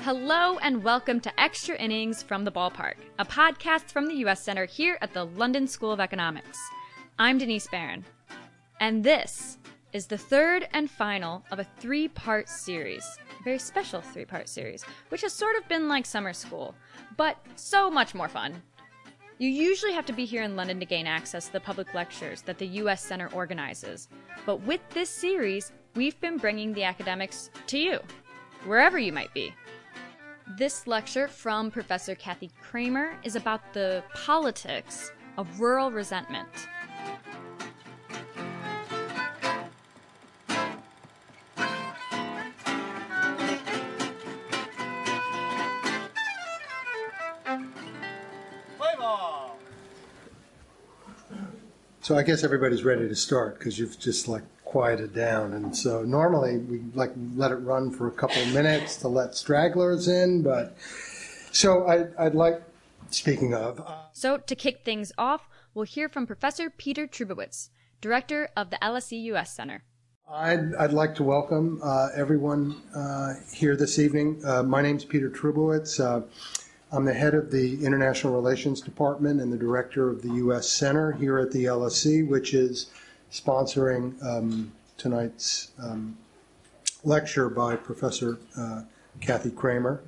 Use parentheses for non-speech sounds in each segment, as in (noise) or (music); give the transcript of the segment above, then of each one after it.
Hello and welcome to Extra Innings from the Ballpark, a podcast from the U.S. Center here at the London School of Economics. I'm Denise Baron, and this is the third and final of a three part series, a very special three part series, which has sort of been like summer school, but so much more fun. You usually have to be here in London to gain access to the public lectures that the U.S. Center organizes, but with this series, we've been bringing the academics to you, wherever you might be. This lecture from Professor Kathy Cramer is about the politics of rural resentment. So I guess everybody's ready to start because you've just like quieted down. And so normally we like let it run for a couple of minutes to let stragglers in, but so I, I'd like, speaking of, uh, So, to kick things off, we'll hear from Professor Peter Trubowitz, director of the LSE US Center. I'd, I'd like to welcome uh, everyone uh, here this evening. Uh, my name's Peter Trubowitz. I'm the head of the International Relations Department and the director of the U.S. Center here at the LSE, which is sponsoring um, tonight's um, lecture by Professor uh, Kathy Cramer.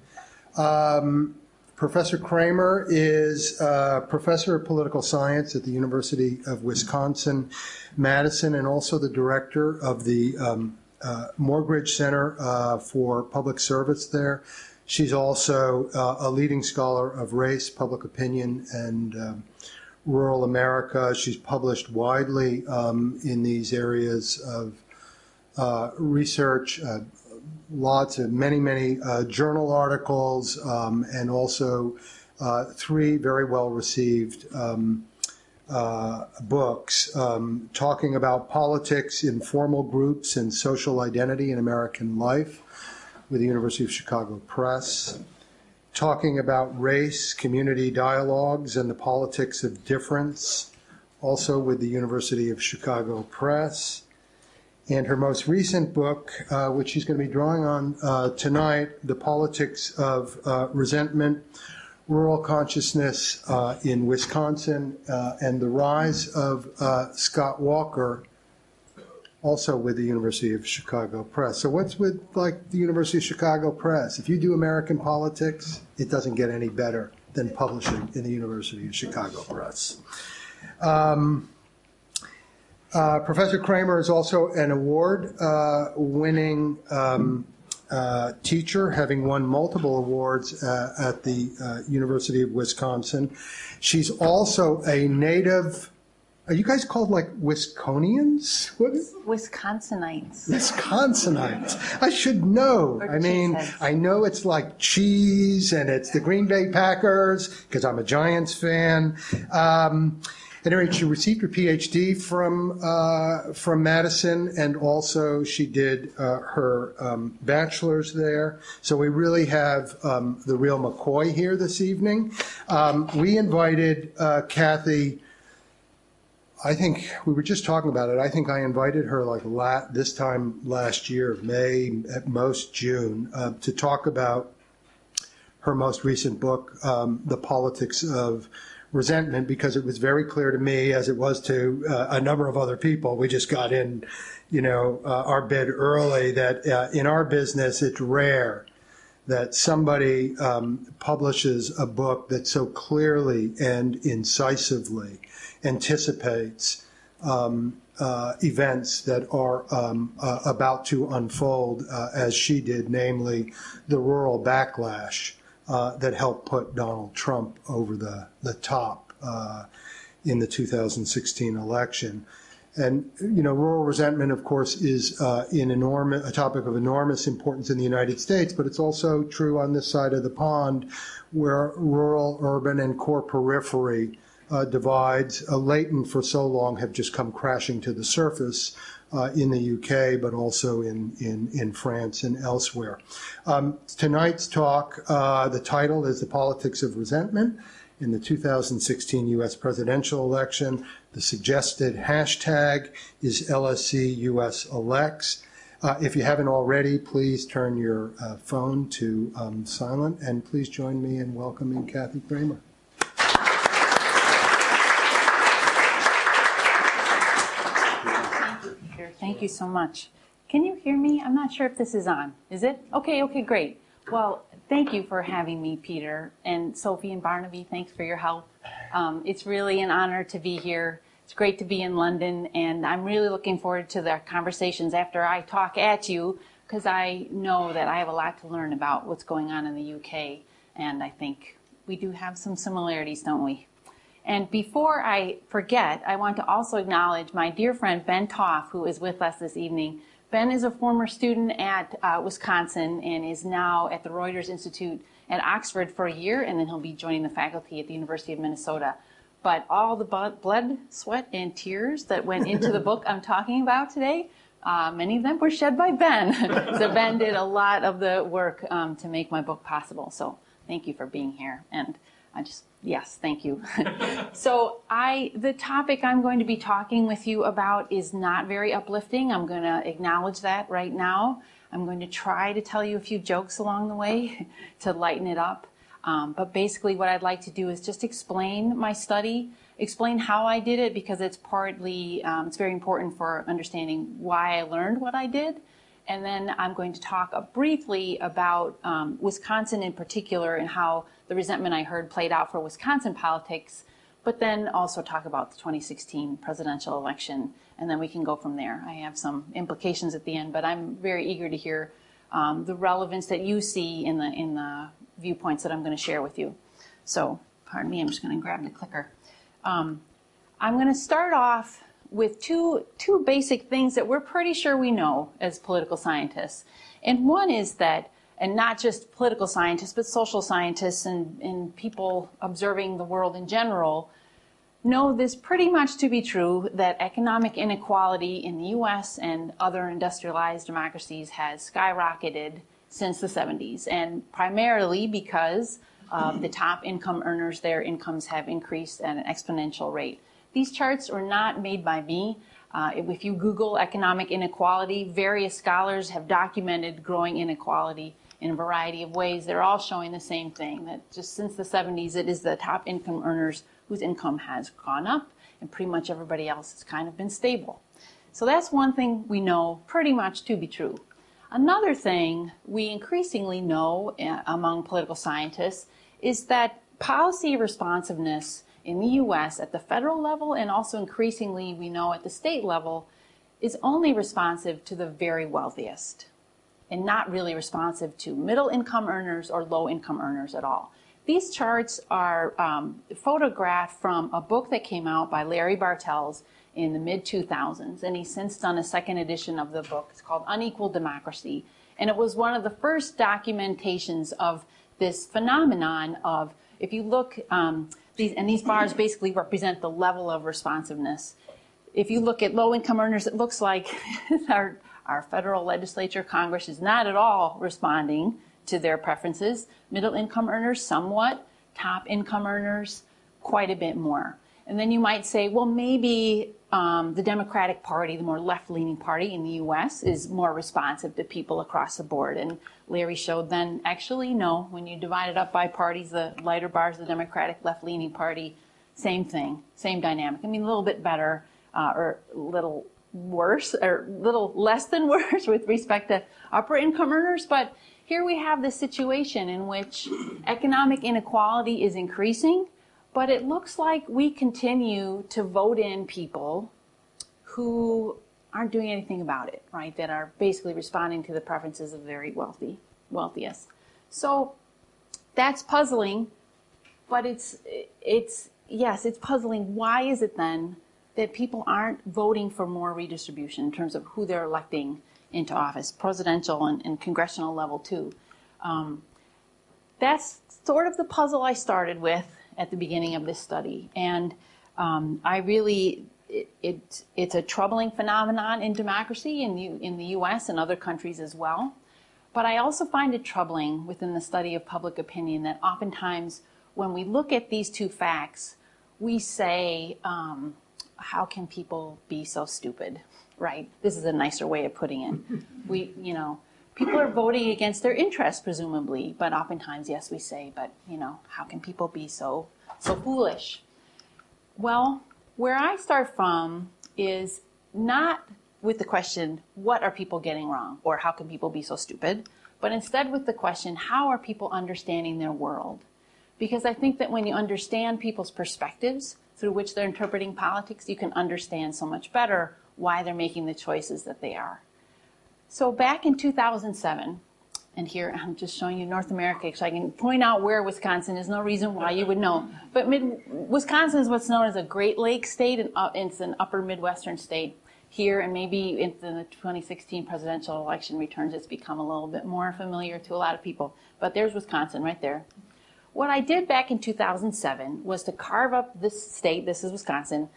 Um, Professor Cramer is a professor of political science at the University of Wisconsin Madison and also the director of the um, uh, Morgridge Center uh, for Public Service there. She's also uh, a leading scholar of race, public opinion, and um, rural America. She's published widely um, in these areas of uh, research, uh, lots of many, many uh, journal articles, um, and also uh, three very well received um, uh, books um, talking about politics, informal groups, and social identity in American life with the University of Chicago Press, talking about race, community dialogues, and the politics of difference, also with the University of Chicago Press. And her most recent book, uh, which she's going to be drawing on uh, tonight, The Politics of uh, Resentment, Rural Consciousness uh, in Wisconsin, uh, and the Rise of uh, Scott Walker, also with the University of Chicago Press. So what's with like the University of Chicago Press? If you do American politics, it doesn't get any better than publishing in the University of Chicago Press. Um, uh, Professor Cramer is also an award uh, winning um, uh, teacher, having won multiple awards uh, at the uh, University of Wisconsin. She's also a native are you guys called like Wisconians? What is Wisconsinites. Wisconsinites? I should know. Or I mean, cheeseheads. I know it's like cheese and it's the Green Bay Packers because I'm a Giants fan. Um, at any rate, she received her PhD from uh, from Madison, and also she did uh, her um, bachelor's there. So we really have um, the real McCoy here this evening. Um, we invited uh, Kathy. I think we were just talking about it. I think I invited her like la- this time last year, May at most June, uh, to talk about her most recent book, um, The Politics of Resentment, because it was very clear to me, as it was to uh, a number of other people. We just got in, you know, uh, our bid early. That uh, in our business, it's rare that somebody um, publishes a book that so clearly and incisively anticipates um, uh, events that are um, uh, about to unfold, uh, as she did, namely the rural backlash uh, that helped put Donald Trump over the, the top uh, in the 2016 election. And you know, rural resentment, of course, is uh, enormous, a topic of enormous importance in the United States, but it's also true on this side of the pond, where rural, urban, and core periphery uh, divides, uh, latent for so long, have just come crashing to the surface uh, in the UK, but also in in, in France and elsewhere. Um, tonight's talk, uh, the title is "The Politics of Resentment." in the 2016 U.S. presidential election. The suggested hashtag is LSE US elects. Uh, if you haven't already, please turn your uh, phone to um, silent and please join me in welcoming Kathy Cramer. Thank you so much. Can you hear me? I'm not sure if this is on. Is it? Okay, okay, great. Well, thank you for having me, Peter. And Sophie and Barnaby, thanks for your help. Um, it's really an honor to be here. It's great to be in London, and I'm really looking forward to the conversations after I talk at you, because I know that I have a lot to learn about what's going on in the UK, and I think we do have some similarities, don't we? And before I forget, I want to also acknowledge my dear friend Ben Toff, who is with us this evening. Ben is a former student at uh, Wisconsin and is now at the Reuters Institute at Oxford for a year, and then he'll be joining the faculty at the University of Minnesota. But all the blood, sweat, and tears that went into the book I'm talking about today, uh, many of them were shed by Ben. (laughs) so Ben did a lot of the work um, to make my book possible. So thank you for being here. And I just Yes, thank you. (laughs) so I, the topic I'm going to be talking with you about is not very uplifting. I'm going to acknowledge that right now. I'm going to try to tell you a few jokes along the way (laughs) to lighten it up. Um, but basically what I'd like to do is just explain my study, explain how I did it because it's partly, um, it's very important for understanding why I learned what I did. And then I'm going to talk briefly about um, Wisconsin in particular and how the resentment I heard played out for Wisconsin politics, but then also talk about the 2016 presidential election, and then we can go from there. I have some implications at the end, but I'm very eager to hear um, the relevance that you see in the in the viewpoints that I'm going to share with you. So, pardon me, I'm just going to grab the clicker. Um, I'm going to start off with two two basic things that we're pretty sure we know as political scientists, and one is that and not just political scientists, but social scientists and, and people observing the world in general, know this pretty much to be true that economic inequality in the US and other industrialized democracies has skyrocketed since the 70s, and primarily because the top income earners, their incomes have increased at an exponential rate. These charts were not made by me. Uh, if you Google economic inequality, various scholars have documented growing inequality in a variety of ways. They're all showing the same thing that just since the 70s, it is the top income earners whose income has gone up, and pretty much everybody else has kind of been stable. So that's one thing we know pretty much to be true. Another thing we increasingly know uh, among political scientists is that policy responsiveness in the US at the federal level and also increasingly we know at the state level is only responsive to the very wealthiest and not really responsive to middle income earners or low income earners at all. These charts are um, photographed from a book that came out by Larry Bartels in the mid 2000s, and he's since done a second edition of the book. It's called Unequal Democracy, and it was one of the first documentations of this phenomenon of if you look, um, these, and these bars basically represent the level of responsiveness. If you look at low income earners, it looks like (laughs) our our federal legislature, Congress is not at all responding to their preferences. Middle income earners, somewhat. Top income earners, quite a bit more. And then you might say, well, maybe um, the Democratic Party, the more left leaning party in the US, is more responsive to people across the board. And Larry showed then, actually, no, when you divide it up by parties, the lighter bars, the Democratic left leaning party, same thing, same dynamic. I mean, a little bit better uh, or a little worse or little less than (laughs) worse with respect to upper income earners. But here we have this situation in which economic inequality is increasing, but it looks like we continue to vote in people who aren't doing anything about it, right? That are basically responding to the preferences of the very wealthy, wealthiest. So that's puzzling, but it's, it's, yes, it's puzzling. Why is it then that people aren't voting for more redistribution in terms of who they're electing into office, presidential and, and congressional level too. Um, that's sort of the puzzle I started with at the beginning of this study, and um, I really it, it, it's a troubling phenomenon in democracy in the, in the U.S. and other countries as well. But I also find it troubling within the study of public opinion that oftentimes when we look at these two facts, we say, um, how can people be so stupid, right? This is a nicer way of putting it. (laughs) We, you know, people are voting against their interests, presumably, but oftentimes, yes, we say, but, you know, how can people be so, so foolish? Well, where I start from is not with the question, what are people getting wrong? Or how can people be so stupid? But instead with the question, how are people understanding their world? Because I think that when you understand people's perspectives through which they're interpreting politics, you can understand so much better why they're making the choices that they are. So back in 2007, and here I'm just showing you North America so I can point out where Wisconsin is. No reason why you would know. But mid, Wisconsin is what's known as a Great Lakes state, and uh, it's an upper Midwestern state. Here, and maybe in the 2016 presidential election returns, it's become a little bit more familiar to a lot of people. But there's Wisconsin right there. What I did back in 2007 was to carve up this state, this is Wisconsin,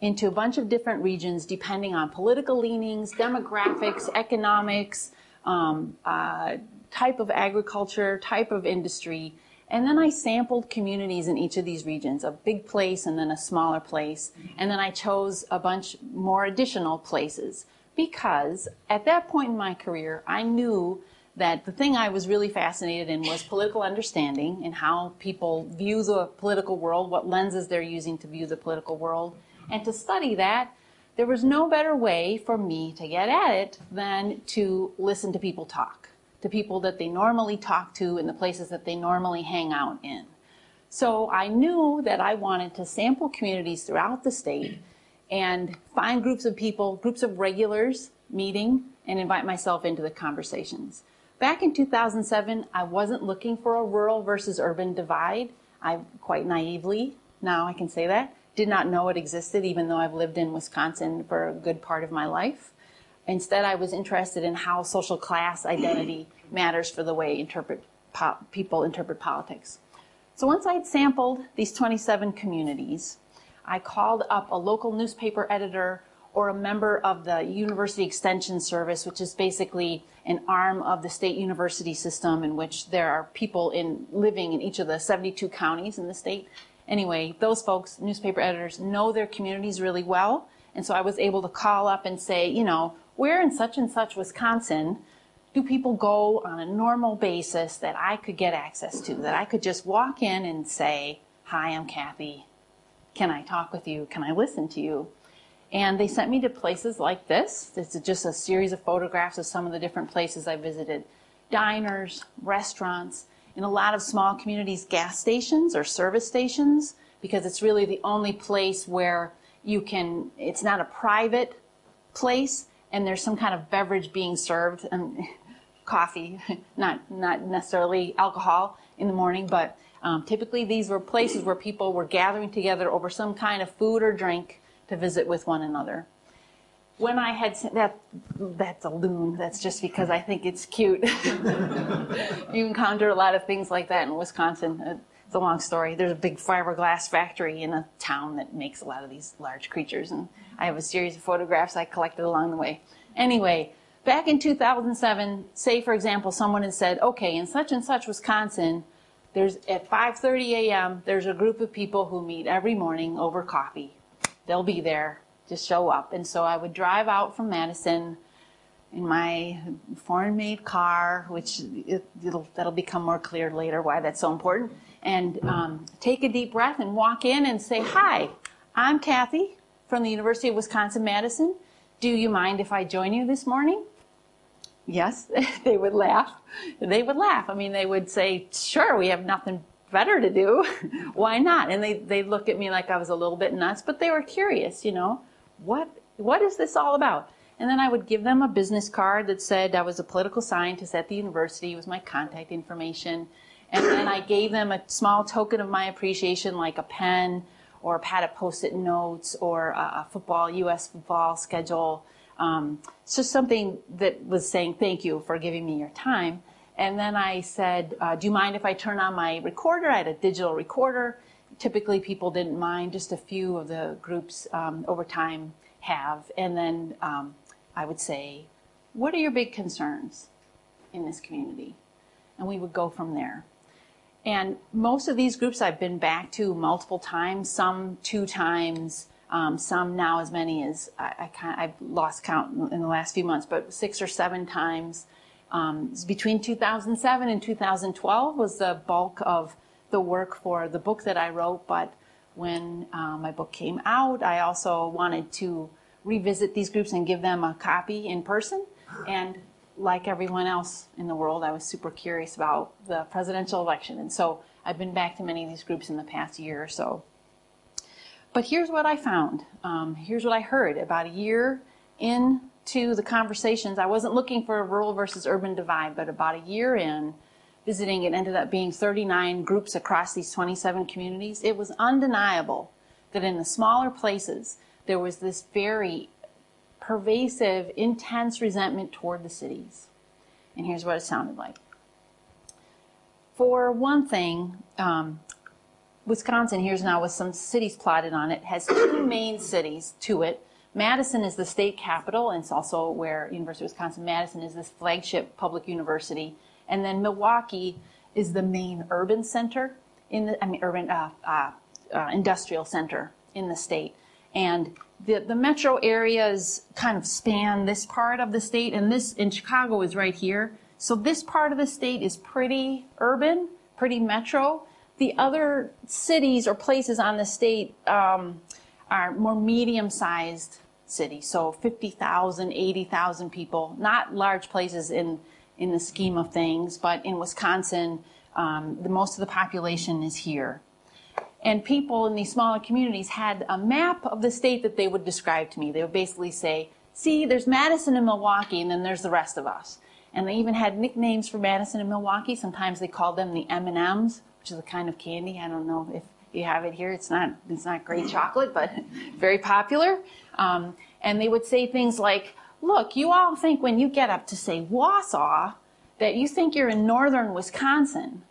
into a bunch of different regions depending on political leanings, demographics, economics, um, uh, type of agriculture, type of industry. And then I sampled communities in each of these regions, a big place and then a smaller place. And then I chose a bunch more additional places because at that point in my career, I knew that the thing I was really fascinated in was political understanding and how people view the political world, what lenses they're using to view the political world. And to study that, there was no better way for me to get at it than to listen to people talk, to people that they normally talk to in the places that they normally hang out in. So I knew that I wanted to sample communities throughout the state and find groups of people, groups of regulars meeting and invite myself into the conversations. Back in 2007, I wasn't looking for a rural versus urban divide. I quite naively, now I can say that, did not know it existed, even though I've lived in Wisconsin for a good part of my life. Instead, I was interested in how social class identity (clears throat) matters for the way interpret po- people interpret politics. So once I had sampled these 27 communities, I called up a local newspaper editor or a member of the University Extension Service, which is basically an arm of the state university system in which there are people in living in each of the 72 counties in the state anyway, those folks, newspaper editors, know their communities really well. And so I was able to call up and say, you know, where in such and such Wisconsin do people go on a normal basis that I could get access to, that I could just walk in and say, hi, I'm Kathy. Can I talk with you? Can I listen to you? And they sent me to places like this. This is just a series of photographs of some of the different places I visited. Diners, restaurants, in a lot of small communities gas stations or service stations because it's really the only place where you can it's not a private place and there's some kind of beverage being served and (laughs) coffee (laughs) not not necessarily alcohol in the morning but um, typically these were places where people were gathering together over some kind of food or drink to visit with one another when I had that, that's a loon. That's just because I think it's cute. (laughs) you encounter a lot of things like that in Wisconsin. Uh, it's a long story. There's a big fiberglass factory in a town that makes a lot of these large creatures, and I have a series of photographs I collected along the way. Anyway, back in 2007, say for example, someone had said, "Okay, in such and such Wisconsin, there's at 5:30 a.m. There's a group of people who meet every morning over coffee. They'll be there just show up. And so I would drive out from Madison in my foreign made car, which it, will that'll become more clear later why that's so important, and um, take a deep breath and walk in and say, Hi, I'm Kathy from the University of Wisconsin Madison. Do you mind if I join you this morning? Yes, (laughs) they would laugh. They would laugh. I mean, they would say, Sure, we have nothing better to do. (laughs) Why not? And they, they look at me like I was a little bit nuts, but they were curious, you know what, what is this all about? And then I would give them a business card that said I was a political scientist at the university, it was my contact information. And then I gave them a small token of my appreciation, like a pen or a pad of post-it notes or a, football, U.S. football schedule. Um, just something that was saying thank you for giving me your time. And then I said, uh, do you mind if I turn on my recorder? I had a digital recorder typically people didn't mind. Just a few of the groups um, over time have. And then um, I would say, what are your big concerns in this community? And we would go from there. And most of these groups I've been back to multiple times, some two times, um, some now as many as I, I I've lost count in the last few months, but six or seven times. Um, between 2007 and 2012 was the bulk of the work for the book that I wrote, but when uh, my book came out, I also wanted to revisit these groups and give them a copy in person. And like everyone else in the world, I was super curious about the presidential election. And so I've been back to many of these groups in the past year or so. But here's what I found. Um, here's what I heard about a year into the conversations. I wasn't looking for a rural versus urban divide, but about a year in, visiting, it ended up being 39 groups across these 27 communities. It was undeniable that in the smaller places, there was this very pervasive, intense resentment toward the cities. And here's what it sounded like. For one thing, um, Wisconsin, here's now with some cities plotted on it, has two main cities to it. Madison is the state capital, and it's also where University of Wisconsin Madison is this flagship public university. And then Milwaukee is the main urban center in the, I mean, urban, uh, uh, uh, industrial center in the state. And the, the metro areas kind of span this part of the state, and this in Chicago is right here. So this part of the state is pretty urban, pretty metro. The other cities or places on the state um, are more medium-sized cities, so 50,000, 80,000 people, not large places in in the scheme of things, but in Wisconsin, um, the most of the population is here. And people in these smaller communities had a map of the state that they would describe to me. They would basically say, see, there's Madison and Milwaukee, and then there's the rest of us. And they even had nicknames for Madison and Milwaukee. Sometimes they called them the M&Ms, which is a kind of candy. I don't know if you have it here. It's not, it's not great chocolate, but (laughs) very popular. Um, and they would say things like, look, you all think when you get up to say Wausau that you think you're in northern Wisconsin.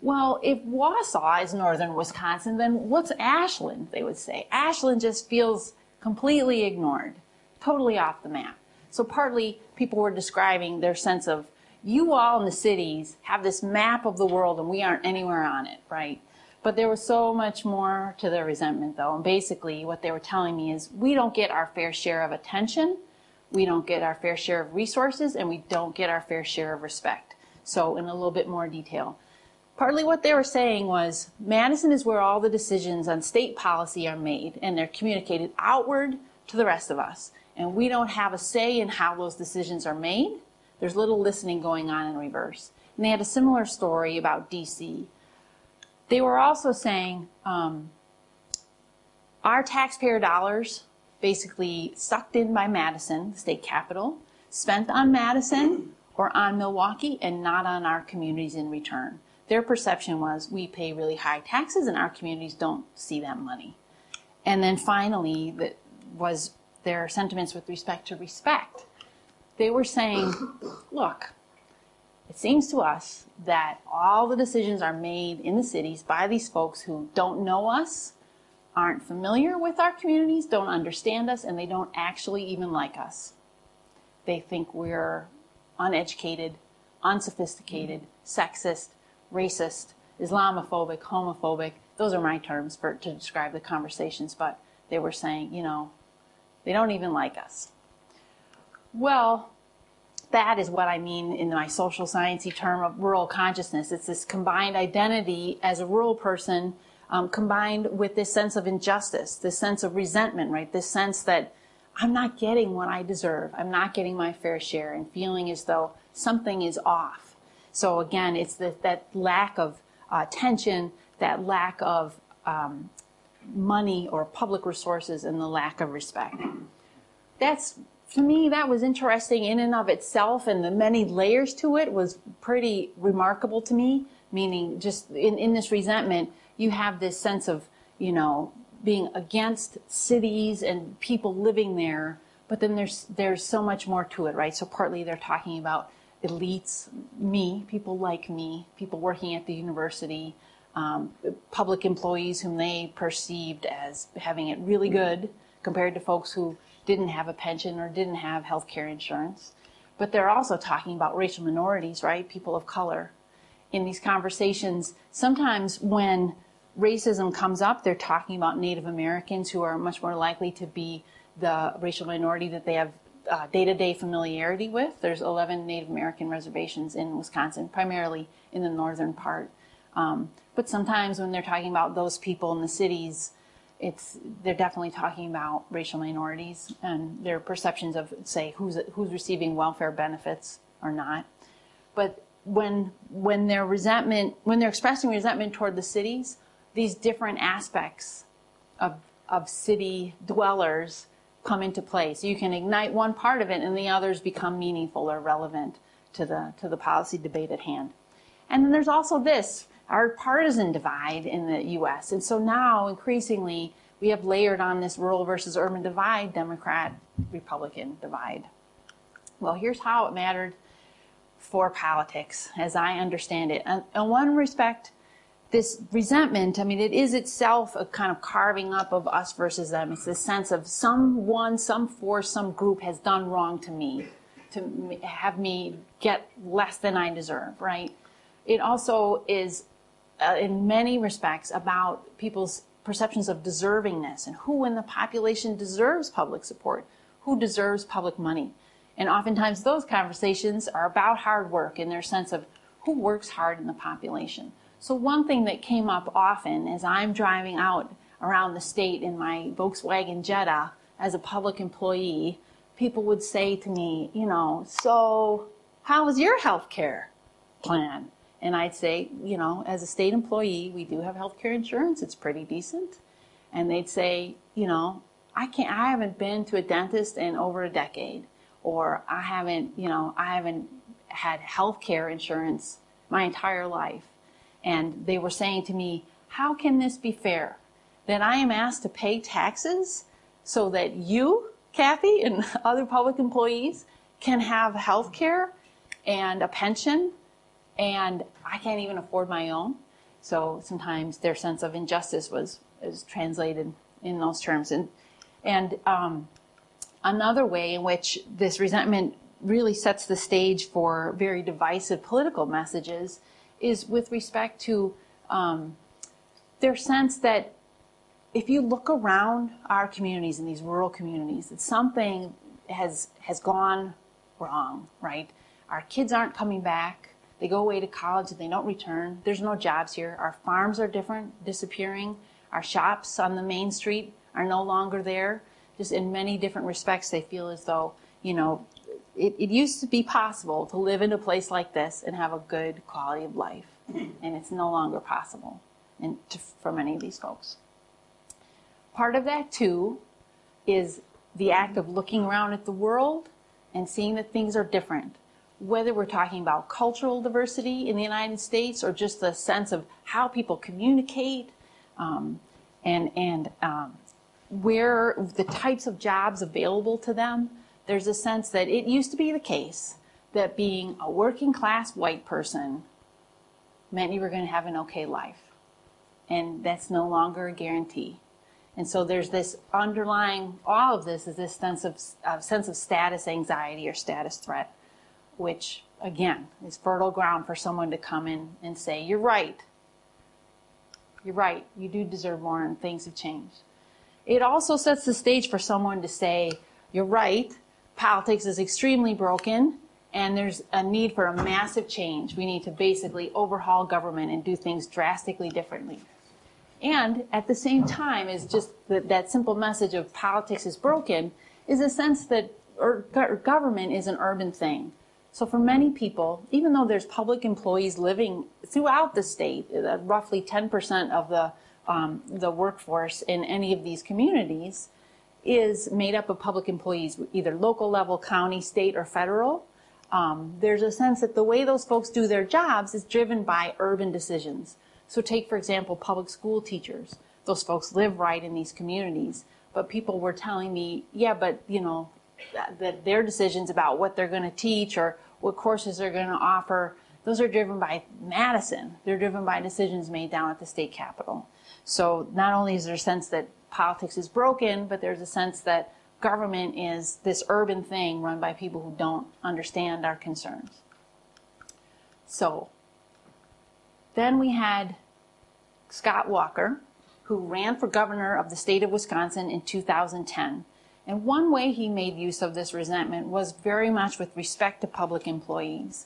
Well, if Wausau is northern Wisconsin, then what's Ashland, they would say. Ashland just feels completely ignored, totally off the map. So partly people were describing their sense of, you all in the cities have this map of the world and we aren't anywhere on it, right? But there was so much more to their resentment though. And basically what they were telling me is we don't get our fair share of attention we don't get our fair share of resources and we don't get our fair share of respect. So in a little bit more detail. Partly what they were saying was Madison is where all the decisions on state policy are made and they're communicated outward to the rest of us. And we don't have a say in how those decisions are made. There's little listening going on in reverse. And they had a similar story about DC. They were also saying um, our taxpayer dollars basically sucked in by Madison, the state capital, spent on Madison or on Milwaukee and not on our communities in return. Their perception was we pay really high taxes and our communities don't see that money. And then finally, that was their sentiments with respect to respect. They were saying, look, it seems to us that all the decisions are made in the cities by these folks who don't know us, aren't familiar with our communities, don't understand us, and they don't actually even like us. They think we're uneducated, unsophisticated, sexist, racist, Islamophobic, homophobic. Those are my terms for, to describe the conversations, but they were saying, you know, they don't even like us. Well, that is what I mean in my social sciencey term of rural consciousness. It's this combined identity as a rural person um, combined with this sense of injustice, this sense of resentment, right? This sense that I'm not getting what I deserve. I'm not getting my fair share and feeling as though something is off. So again, it's the, that lack of uh, attention, that lack of um, money or public resources and the lack of respect. That's, to me, that was interesting in and of itself and the many layers to it was pretty remarkable to me, meaning just in, in this resentment, you have this sense of, you know, being against cities and people living there, but then there's there's so much more to it, right? So partly they're talking about elites, me, people like me, people working at the university, um, public employees whom they perceived as having it really good compared to folks who didn't have a pension or didn't have health care insurance. But they're also talking about racial minorities, right? People of color in these conversations, sometimes when racism comes up, they're talking about Native Americans who are much more likely to be the racial minority that they have day to day familiarity with. There's 11 Native American reservations in Wisconsin, primarily in the northern part. Um, but sometimes when they're talking about those people in the cities, it's they're definitely talking about racial minorities and their perceptions of say who's who's receiving welfare benefits or not. But when when their resentment when they're expressing resentment toward the cities, these different aspects of of city dwellers come into play. So you can ignite one part of it and the others become meaningful or relevant to the to the policy debate at hand. And then there's also this our partisan divide in the US. And so now increasingly we have layered on this rural versus urban divide, Democrat Republican divide. Well, here's how it mattered for politics as I understand it. And in one respect, this resentment, I mean, it is itself a kind of carving up of us versus them. It's this sense of someone, some force, some group has done wrong to me, to have me get less than I deserve, right? It also is uh, in many respects about people's perceptions of deservingness and who in the population deserves public support, who deserves public money. And oftentimes those conversations are about hard work in their sense of who works hard in the population. So one thing that came up often as I'm driving out around the state in my Volkswagen Jetta as a public employee, people would say to me, you know, so how is your health care plan? And I'd say, you know, as a state employee, we do have health care insurance. It's pretty decent. And they'd say, you know, I can't, I haven't been to a dentist in over a decade, or I haven't, you know, I haven't had health care insurance my entire life. And they were saying to me, how can this be fair? That I am asked to pay taxes so that you, Kathy, and (laughs) other public employees can have health care and a pension and I can't even afford my own. So sometimes their sense of injustice was is translated in those terms. And and um, another way in which this resentment really sets the stage for very divisive political messages is with respect to um, their sense that if you look around our communities in these rural communities, that something has has gone wrong, right? Our kids aren't coming back. They go away to college and they don't return. There's no jobs here. Our farms are different, disappearing. Our shops on the main street are no longer there. Just in many different respects, they feel as though, you know, it, it used to be possible to live in a place like this and have a good quality of life. And it's no longer possible to, for many of these folks. Part of that, too, is the act of looking around at the world and seeing that things are different whether we're talking about cultural diversity in the United States or just the sense of how people communicate um, and, and um, where the types of jobs available to them, there's a sense that it used to be the case that being a working class white person meant you were going to have an okay life. And that's no longer a guarantee. And so there's this underlying, all of this is this sense of, sense of status anxiety or status threat which again is fertile ground for someone to come in and say, You're right. You're right. You do deserve more, and things have changed. It also sets the stage for someone to say, You're right. Politics is extremely broken, and there's a need for a massive change. We need to basically overhaul government and do things drastically differently. And at the same time, is just that, that simple message of politics is broken, is a sense that government is an urban thing. So for many people, even though there's public employees living throughout the state, uh, roughly 10% of the um, the workforce in any of these communities is made up of public employees, either local level, county, state, or federal. Um, there's a sense that the way those folks do their jobs is driven by urban decisions. So take, for example, public school teachers. Those folks live right in these communities. But people were telling me, yeah, but, you know, that their decisions about what they're going to teach or what courses they're going to offer, those are driven by Madison. They're driven by decisions made down at the state capitol. So not only is there a sense that politics is broken, but there's a sense that government is this urban thing run by people who don't understand our concerns. So Then we had Scott Walker, who ran for governor of the state of Wisconsin in 2010. And one way he made use of this resentment was very much with respect to public employees.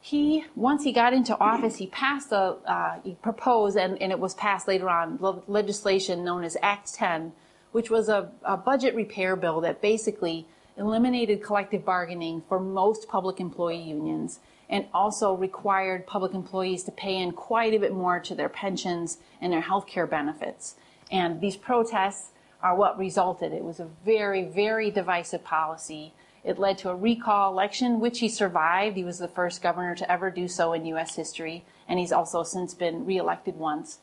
He, once he got into office, he passed a, uh, he proposed, and, and it was passed later on, legislation known as Act 10, which was a, a budget repair bill that basically eliminated collective bargaining for most public employee unions and also required public employees to pay in quite a bit more to their pensions and their health care benefits. And these protests are what resulted. It was a very, very divisive policy. It led to a recall election, which he survived. He was the first governor to ever do so in U.S. history, and he's also since been reelected once.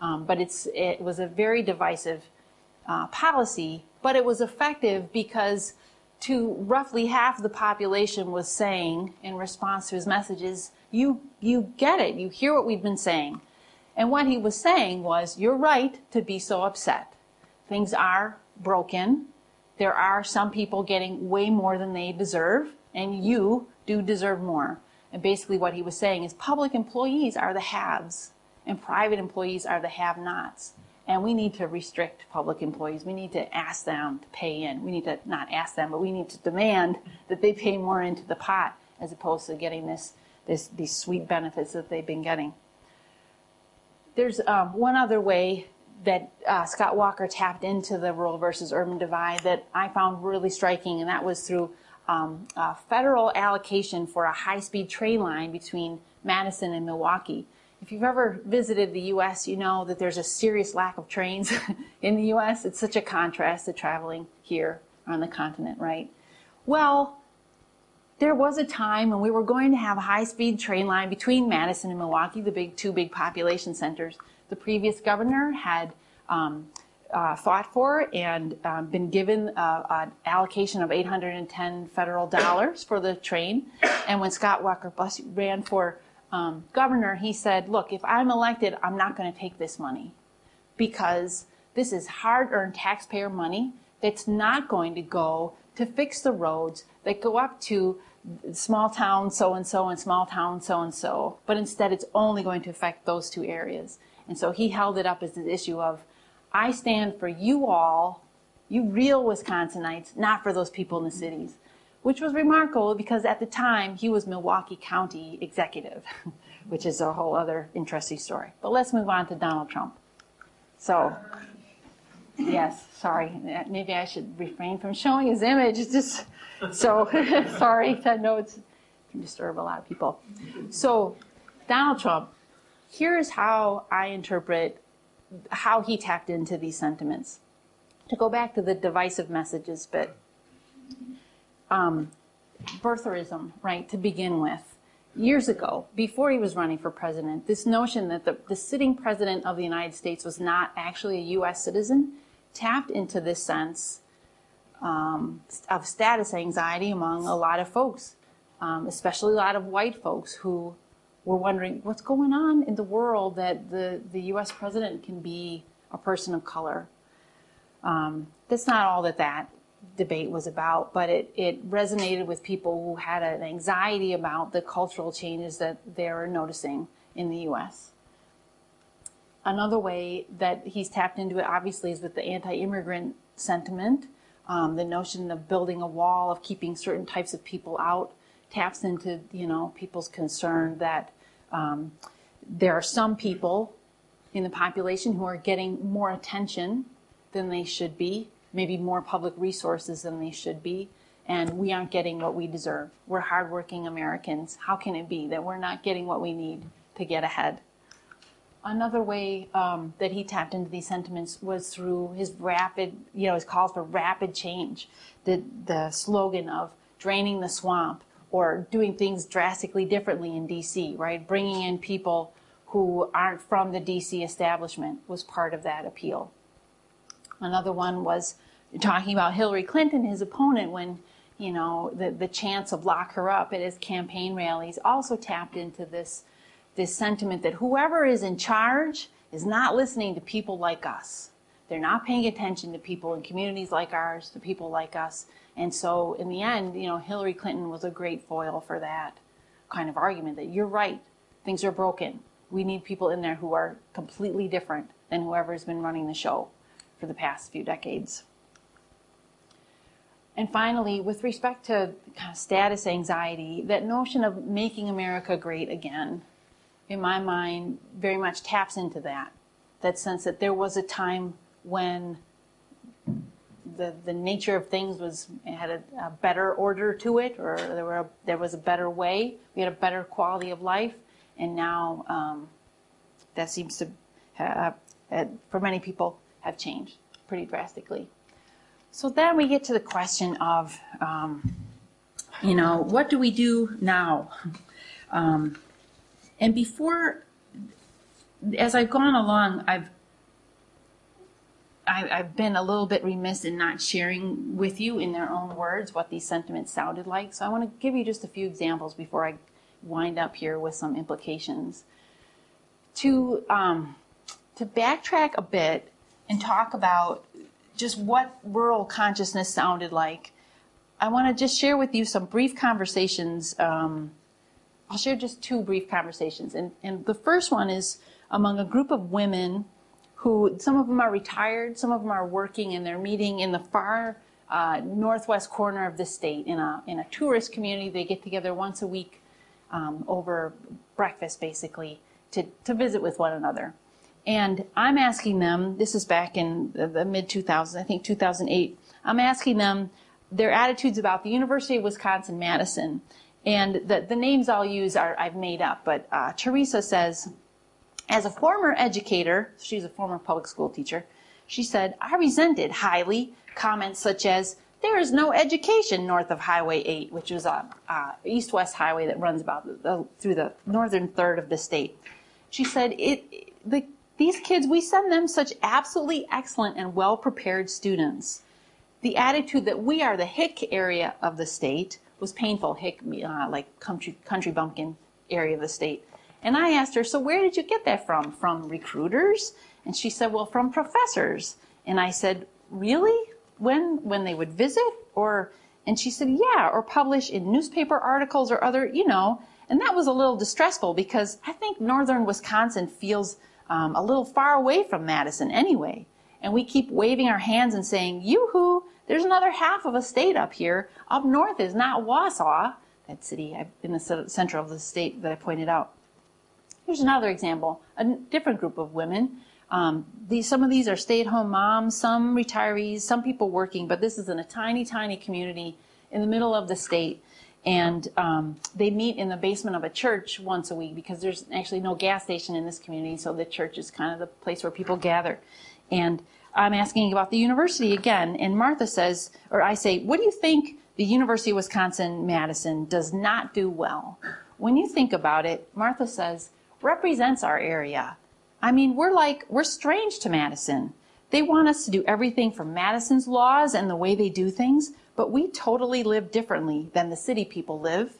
Um, but it was a very divisive uh, policy, but it was effective because to roughly half the population was saying in response to his messages, you, you get it, you hear what we've been saying. And what he was saying was, you're right to be so upset. Things are broken. There are some people getting way more than they deserve, and you do deserve more. And basically what he was saying is public employees are the haves, and private employees are the have-nots. And we need to restrict public employees. We need to ask them to pay in. We need to not ask them, but we need to demand that they pay more into the pot as opposed to getting this, this these sweet benefits that they've been getting. There's um, one other way that uh, Scott Walker tapped into the rural versus urban divide that I found really striking, and that was through um, federal allocation for a high-speed train line between Madison and Milwaukee. If you've ever visited the U.S., you know that there's a serious lack of trains (laughs) in the U.S. It's such a contrast to traveling here on the continent, right? Well, there was a time when we were going to have a high-speed train line between Madison and Milwaukee, the big two big population centers. The previous governor had um, uh, fought for and um, been given uh, an allocation of 810 federal dollars for the train. And when Scott Walker ran for um, governor, he said, look, if I'm elected, I'm not going to take this money because this is hard earned taxpayer money that's not going to go to fix the roads that go up to small town so and so and small town so and so, but instead it's only going to affect those two areas. And so he held it up as the issue of, I stand for you all, you real Wisconsinites, not for those people in the cities which was remarkable because at the time he was Milwaukee County executive, (laughs) which is a whole other interesting story. But let's move on to Donald Trump. So, yes, sorry, maybe I should refrain from showing his image. It's just so (laughs) sorry. I know it's can disturb a lot of people. So, Donald Trump. Here's how I interpret how he tapped into these sentiments. To go back to the divisive messages bit um, birtherism, right, to begin with. Years ago, before he was running for president, this notion that the, the sitting president of the United States was not actually a U.S. citizen tapped into this sense um, of status anxiety among a lot of folks, um, especially a lot of white folks who were wondering what's going on in the world that the, the U.S. president can be a person of color. Um, that's not all that that debate was about, but it, it resonated with people who had an anxiety about the cultural changes that they're noticing in the U.S. Another way that he's tapped into it, obviously, is with the anti-immigrant sentiment. Um, the notion of building a wall, of keeping certain types of people out, taps into you know people's concern that um, there are some people in the population who are getting more attention than they should be maybe more public resources than they should be, and we aren't getting what we deserve. We're hardworking Americans. How can it be that we're not getting what we need to get ahead? Another way um, that he tapped into these sentiments was through his rapid, you know, his calls for rapid change. The, the slogan of draining the swamp or doing things drastically differently in DC, right? Bringing in people who aren't from the DC establishment was part of that appeal. Another one was talking about Hillary Clinton, his opponent, when you know the the chance of lock her up at his campaign rallies, also tapped into this this sentiment that whoever is in charge is not listening to people like us. They're not paying attention to people in communities like ours, to people like us. And so in the end, you know, Hillary Clinton was a great foil for that kind of argument that you're right, things are broken. We need people in there who are completely different than whoever's been running the show for the past few decades. And finally, with respect to status anxiety, that notion of making America great again, in my mind, very much taps into that. That sense that there was a time when the, the nature of things was had a, a better order to it, or there were a, there was a better way. We had a better quality of life, and now um, that seems to, have, for many people, have changed pretty drastically. So then we get to the question of, um, you know, what do we do now? Um, and before, as I've gone along, I've I, have been a little bit remiss in not sharing with you in their own words what these sentiments sounded like. So I want to give you just a few examples before I wind up here with some implications. To um, to backtrack a bit and talk about just what rural consciousness sounded like, I want to just share with you some brief conversations. Um, I'll share just two brief conversations. And, and the first one is among a group of women who, some of them are retired, some of them are working, and they're meeting in the far uh, northwest corner of the state in a, in a tourist community. They get together once a week um, over breakfast, basically, to, to visit with one another. And I'm asking them, this is back in the, the mid 2000s, I think 2008, I'm asking them their attitudes about the University of Wisconsin Madison. And the, the names I'll use are I've made up, but uh, Teresa says, as a former educator, she's a former public school teacher, she said, I resented highly comments such as, there is no education north of Highway 8, which is a, a east-west highway that runs about the, through the northern third of the state. She said, it, the these kids, we send them such absolutely excellent and well prepared students. The attitude that we are the hick area of the state was painful, hick, uh, like country, country bumpkin area of the state. And I asked her, so where did you get that from? From recruiters? And she said, well, from professors. And I said, really? When, when they would visit? Or, and she said, yeah, or publish in newspaper articles or other, you know. And that was a little distressful because I think northern Wisconsin feels um, a little far away from Madison anyway. And we keep waving our hands and saying, yoo-hoo, there's another half of a state up here. Up north is not Wausau, that city in the center of the state that I pointed out. Here's another example, a different group of women. Um, these, some of these are stay-at-home moms, some retirees, some people working, but this is in a tiny, tiny community in the middle of the state and um, they meet in the basement of a church once a week because there's actually no gas station in this community, so the church is kind of the place where people gather. And I'm asking about the university again, and Martha says, or I say, what do you think the University of Wisconsin Madison does not do well? When you think about it, Martha says, represents our area. I mean, we're like, we're strange to Madison. They want us to do everything from Madison's laws and the way they do things, but we totally live differently than the city people live.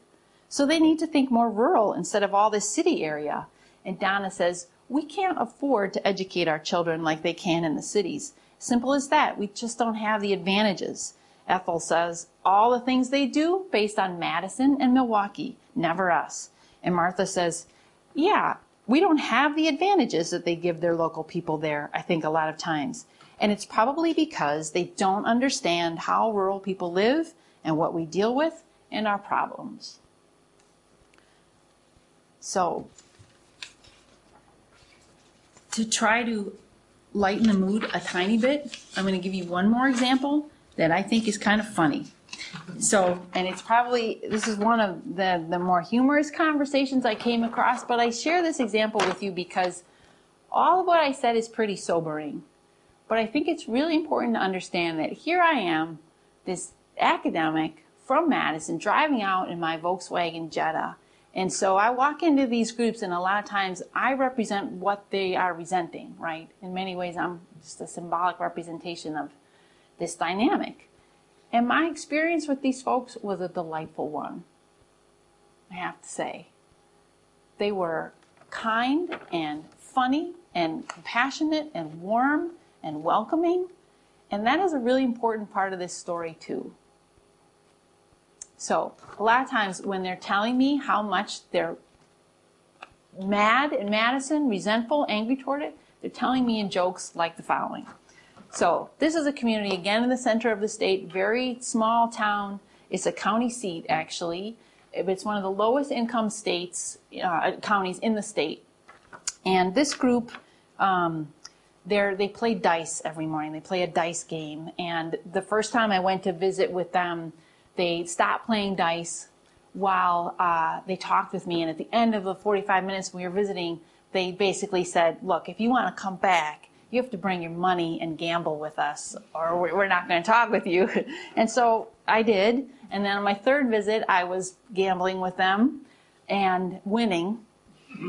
So they need to think more rural instead of all this city area. And Donna says, we can't afford to educate our children like they can in the cities. Simple as that. We just don't have the advantages. Ethel says, all the things they do based on Madison and Milwaukee, never us. And Martha says, yeah, we don't have the advantages that they give their local people there, I think, a lot of times. And it's probably because they don't understand how rural people live and what we deal with and our problems. So, to try to lighten the mood a tiny bit, I'm going to give you one more example that I think is kind of funny. So, and it's probably, this is one of the, the more humorous conversations I came across, but I share this example with you because all of what I said is pretty sobering. But I think it's really important to understand that here I am, this academic from Madison, driving out in my Volkswagen Jetta. And so I walk into these groups, and a lot of times I represent what they are resenting, right? In many ways, I'm just a symbolic representation of this dynamic. And my experience with these folks was a delightful one, I have to say. They were kind and funny and compassionate and warm and welcoming. And that is a really important part of this story, too. So, a lot of times when they're telling me how much they're mad at Madison, resentful, angry toward it, they're telling me in jokes like the following. So this is a community again in the center of the state, very small town. It's a county seat actually. It's one of the lowest income states, uh, counties in the state. And this group, um, they play dice every morning. They play a dice game. And the first time I went to visit with them, they stopped playing dice while uh, they talked with me. And at the end of the 45 minutes we were visiting, they basically said, look, if you want to come back, you have to bring your money and gamble with us, or we're not going to talk with you. (laughs) And so I did. And then on my third visit, I was gambling with them and winning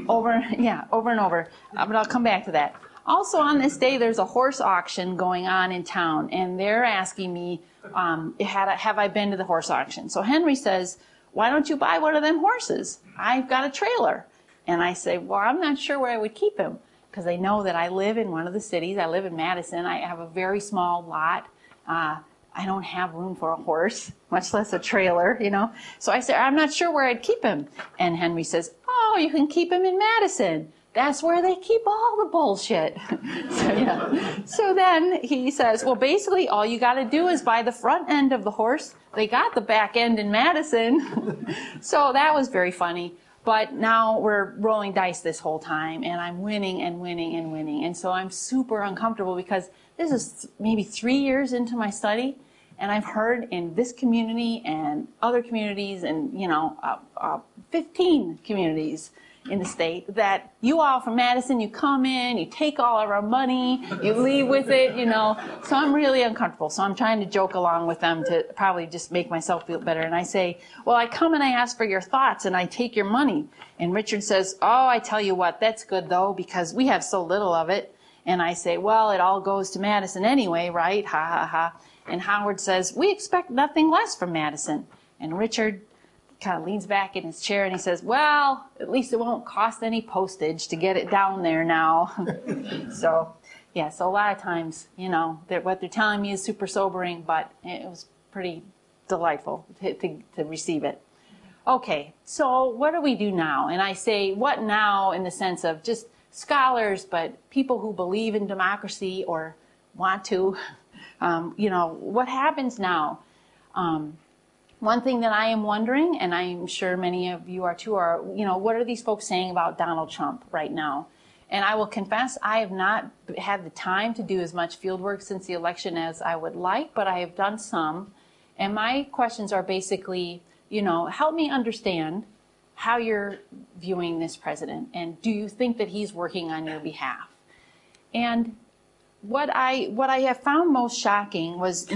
over, (laughs) yeah, over and over. Uh, but I'll come back to that. Also on this day, there's a horse auction going on in town, and they're asking me, um, have I been to the horse auction? So Henry says, why don't you buy one of them horses? I've got a trailer. And I say, well, I'm not sure where I would keep him because they know that I live in one of the cities. I live in Madison. I have a very small lot. Uh, I don't have room for a horse, (laughs) much less a trailer, you know. So I said, I'm not sure where I'd keep him. And Henry says, Oh, you can keep him in Madison. That's where they keep all the bullshit. (laughs) so, yeah. so then he says, Well, basically, all you got to do is buy the front end of the horse. They got the back end in Madison. (laughs) so that was very funny. But now we're rolling dice this whole time, and I'm winning and winning and winning. And so I'm super uncomfortable because this is maybe three years into my study, and I've heard in this community and other communities, and you know, uh, uh, 15 communities in the state that you all from Madison, you come in, you take all of our money, you leave with it, you know. So I'm really uncomfortable. So I'm trying to joke along with them to probably just make myself feel better. And I say, well, I come and I ask for your thoughts and I take your money. And Richard says, oh, I tell you what, that's good though, because we have so little of it. And I say, well, it all goes to Madison anyway, right? Ha ha ha. And Howard says, we expect nothing less from Madison. And Richard kind of leans back in his chair and he says, Well, at least it won't cost any postage to get it down there now. (laughs) so, yeah, so a lot of times, you know, they're, what they're telling me is super sobering, but it was pretty delightful to, to, to receive it. Okay, so what do we do now? And I say, what now in the sense of just scholars, but people who believe in democracy or want to, (laughs) um, you know, what happens now? Um, one thing that I am wondering, and I'm sure many of you are too, are, you know, what are these folks saying about Donald Trump right now? And I will confess, I have not had the time to do as much field work since the election as I would like, but I have done some. And my questions are basically, you know, help me understand how you're viewing this president, and do you think that he's working on your behalf? And what I what I have found most shocking was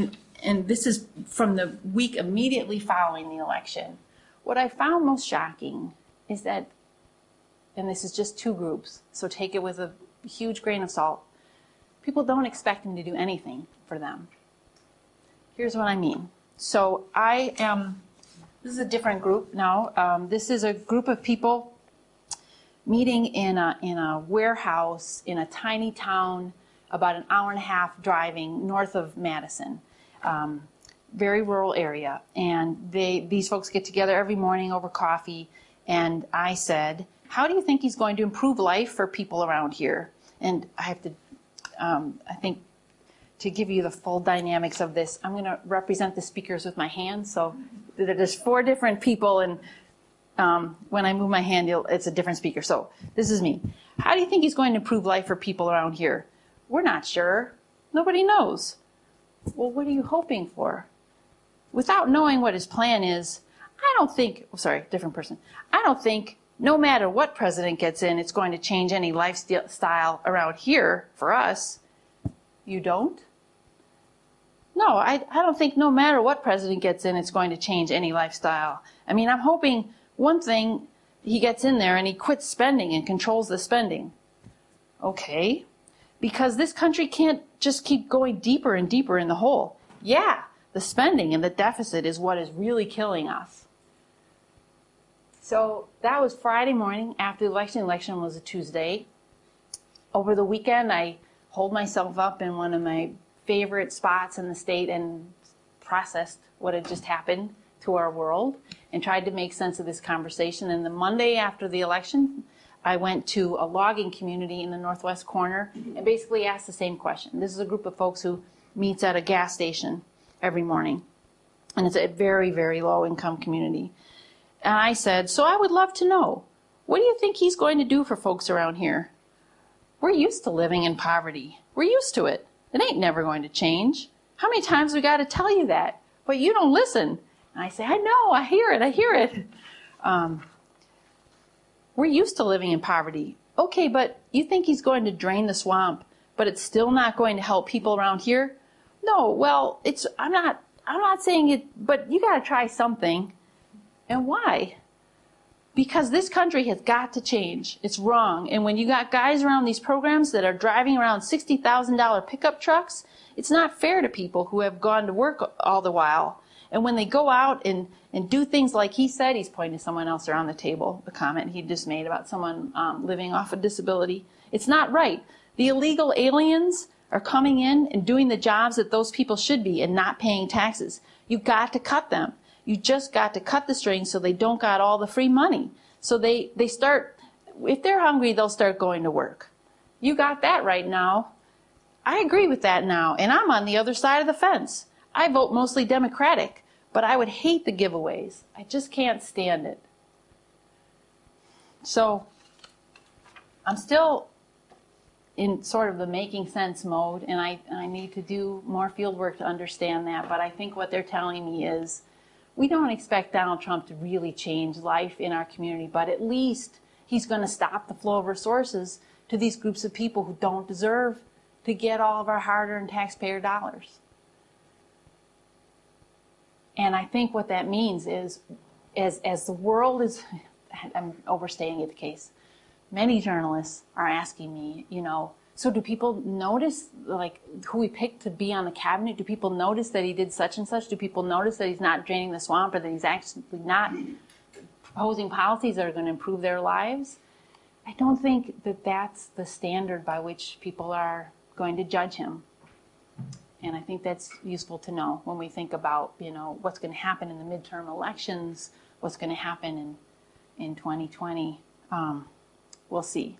and this is from the week immediately following the election, what I found most shocking is that, and this is just two groups, so take it with a huge grain of salt, people don't expect him to do anything for them. Here's what I mean. So I am, this is a different group now. Um, this is a group of people meeting in a, in a warehouse in a tiny town about an hour and a half driving north of Madison um, very rural area. And they, these folks get together every morning over coffee. And I said, How do you think he's going to improve life for people around here? And I have to, um, I think, to give you the full dynamics of this, I'm going to represent the speakers with my hands. So there's four different people, and um, when I move my hand, it's a different speaker. So this is me. How do you think he's going to improve life for people around here? We're not sure. Nobody knows. Well, what are you hoping for? Without knowing what his plan is, I don't think, oh, sorry, different person. I don't think no matter what president gets in, it's going to change any lifestyle around here for us. You don't? No, I, I don't think no matter what president gets in, it's going to change any lifestyle. I mean, I'm hoping one thing, he gets in there and he quits spending and controls the spending. Okay because this country can't just keep going deeper and deeper in the hole. Yeah, the spending and the deficit is what is really killing us. So that was Friday morning after the election. The election was a Tuesday. Over the weekend, I holed myself up in one of my favorite spots in the state and processed what had just happened to our world and tried to make sense of this conversation. And the Monday after the election, I went to a logging community in the northwest corner and basically asked the same question. This is a group of folks who meets at a gas station every morning. And it's a very, very low income community. And I said, So I would love to know, what do you think he's going to do for folks around here? We're used to living in poverty. We're used to it. It ain't never going to change. How many times we got to tell you that? But you don't listen. And I say, I know, I hear it, I hear it. Um, we're used to living in poverty. Okay, but you think he's going to drain the swamp, but it's still not going to help people around here? No, well, it's I'm not I'm not saying it, but you got to try something. And why? Because this country has got to change. It's wrong. And when you got guys around these programs that are driving around $60,000 pickup trucks, it's not fair to people who have gone to work all the while. And when they go out and, and do things like he said, he's pointing to someone else around the table, the comment he just made about someone um, living off a disability. It's not right. The illegal aliens are coming in and doing the jobs that those people should be and not paying taxes. You've got to cut them. You just got to cut the strings so they don't got all the free money. So they, they start, if they're hungry, they'll start going to work. You got that right now. I agree with that now, and I'm on the other side of the fence. I vote mostly Democratic, but I would hate the giveaways. I just can't stand it. So I'm still in sort of the making sense mode, and I, I need to do more field work to understand that. But I think what they're telling me is we don't expect Donald Trump to really change life in our community, but at least he's going to stop the flow of resources to these groups of people who don't deserve to get all of our hard earned taxpayer dollars. And I think what that means is, as, as the world is, (laughs) I'm overstating the case, many journalists are asking me, you know, so do people notice like who we picked to be on the cabinet? Do people notice that he did such and such? Do people notice that he's not draining the swamp or that he's actually not proposing policies that are going to improve their lives? I don't think that that's the standard by which people are going to judge him. And I think that's useful to know when we think about, you know, what's going to happen in the midterm elections, what's going to happen in, in 2020. Um, we'll see.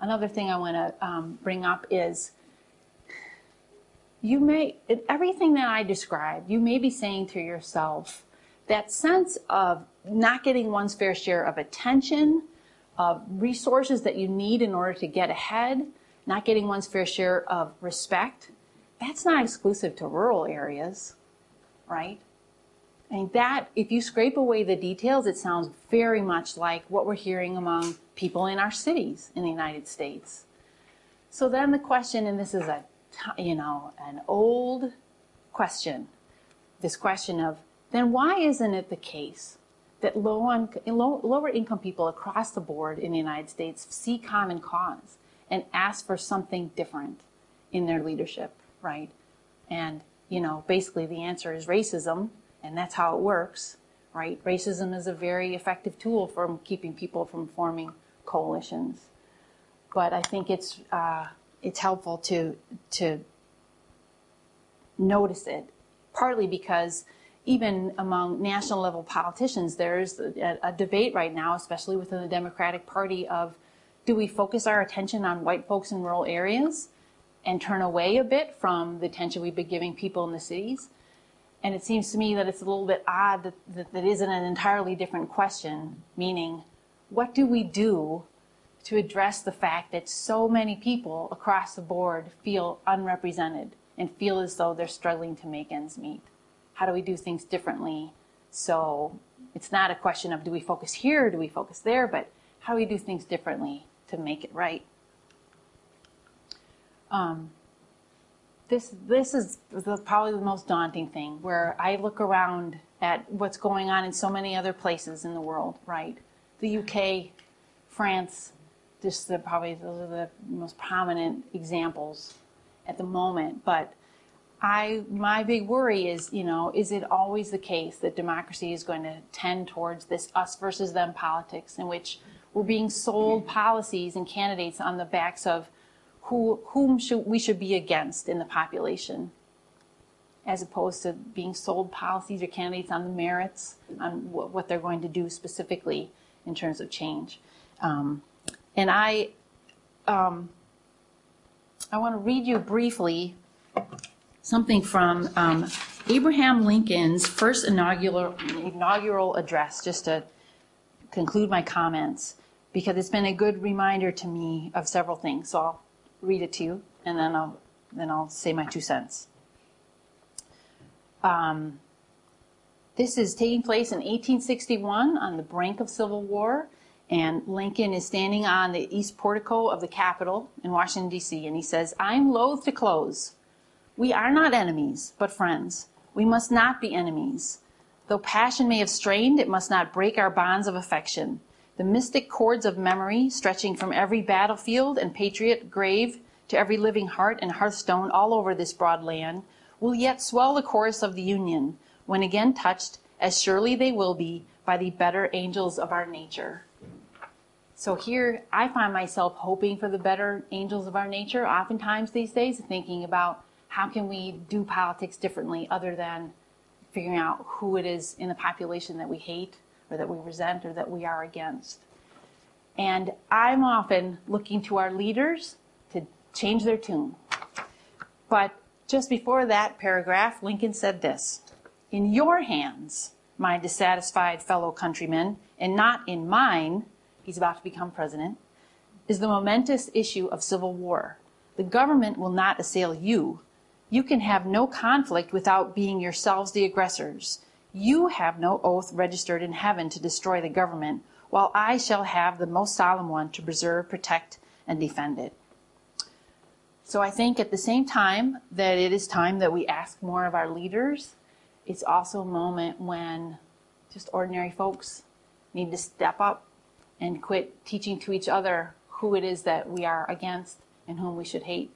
Another thing I want to um, bring up is you may, everything that I described, you may be saying to yourself that sense of not getting one's fair share of attention, of resources that you need in order to get ahead, not getting one's fair share of respect. That's not exclusive to rural areas, right? And that, if you scrape away the details, it sounds very much like what we're hearing among people in our cities in the United States. So then the question, and this is a, you know, an old question, this question of, then why isn't it the case that low on, low, lower income people across the board in the United States see common cause and ask for something different in their leadership, right? And, you know, basically the answer is racism and that's how it works, right? Racism is a very effective tool for keeping people from forming coalitions. But I think it's uh, it's helpful to to notice it, partly because even among national level politicians, there's a, a, debate right now, especially within the Democratic Party, of do we focus our attention on white folks in rural areas and turn away a bit from the attention we've been giving people in the cities? And it seems to me that it's a little bit odd that, that that isn't an entirely different question, meaning, what do we do to address the fact that so many people across the board feel unrepresented and feel as though they're struggling to make ends meet? How do we do things differently? So it's not a question of do we focus here do we focus there, but how do we do things differently to make it right? Um, this this is the, probably the most daunting thing where I look around at what's going on in so many other places in the world, right? The UK, France, just the, probably those are the most prominent examples at the moment. But I my big worry is, you know, is it always the case that democracy is going to tend towards this us versus them politics in which we're being sold policies and candidates on the backs of who, whom should, we should be against in the population, as opposed to being sold policies or candidates on the merits, on what, what they're going to do specifically in terms of change. Um, and I, um, I want to read you briefly something from um, Abraham Lincoln's first inaugural, inaugural address, just to conclude my comments, because it's been a good reminder to me of several things. So I'll read it to you, and then I'll then I'll say my two cents. Um, this is taking place in 1861 on the brink of Civil War, and Lincoln is standing on the east portico of the Capitol in Washington, D.C., and he says, I am loath to close. We are not enemies, but friends. We must not be enemies. Though passion may have strained, it must not break our bonds of affection. The mystic cords of memory, stretching from every battlefield and patriot grave to every living heart and hearthstone all over this broad land, will yet swell the chorus of the Union, when again touched, as surely they will be, by the better angels of our nature. So here I find myself hoping for the better angels of our nature, oftentimes these days, thinking about how can we do politics differently other than figuring out who it is in the population that we hate or that we resent or that we are against. And I'm often looking to our leaders to change their tune. But just before that paragraph, Lincoln said this In your hands, my dissatisfied fellow countrymen, and not in mine, he's about to become president, is the momentous issue of civil war. The government will not assail you, you can have no conflict without being yourselves the aggressors. You have no oath registered in heaven to destroy the government, while I shall have the most solemn one to preserve, protect, and defend it. So I think at the same time that it is time that we ask more of our leaders, it's also a moment when just ordinary folks need to step up and quit teaching to each other who it is that we are against and whom we should hate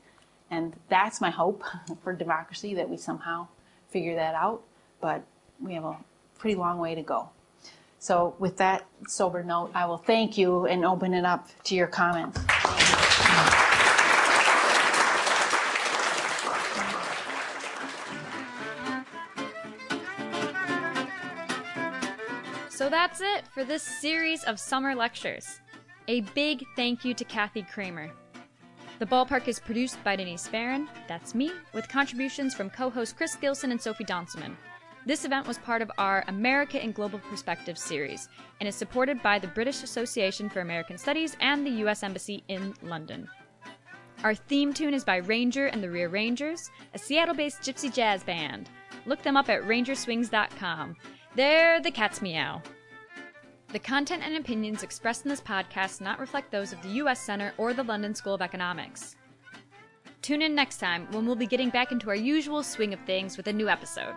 and that's my hope (laughs) for democracy that we somehow figure that out. But we have a pretty long way to go. So, with that sober note, I will thank you and open it up to your comments. So that's it for this series of summer lectures. A big thank you to Kathy Cramer. The Ballpark is produced by Denise Baron, that's me, with contributions from co hosts Chris Gilson and Sophie Donselman. This event was part of our America in Global Perspective series and is supported by the British Association for American Studies and the U.S. Embassy in London. Our theme tune is by Ranger and the Rearrangers, a Seattle based gypsy jazz band. Look them up at rangerswings.com. They're the cat's meow. The content and opinions expressed in this podcast do not reflect those of the U.S. Center or the London School of Economics. Tune in next time when we'll be getting back into our usual swing of things with a new episode.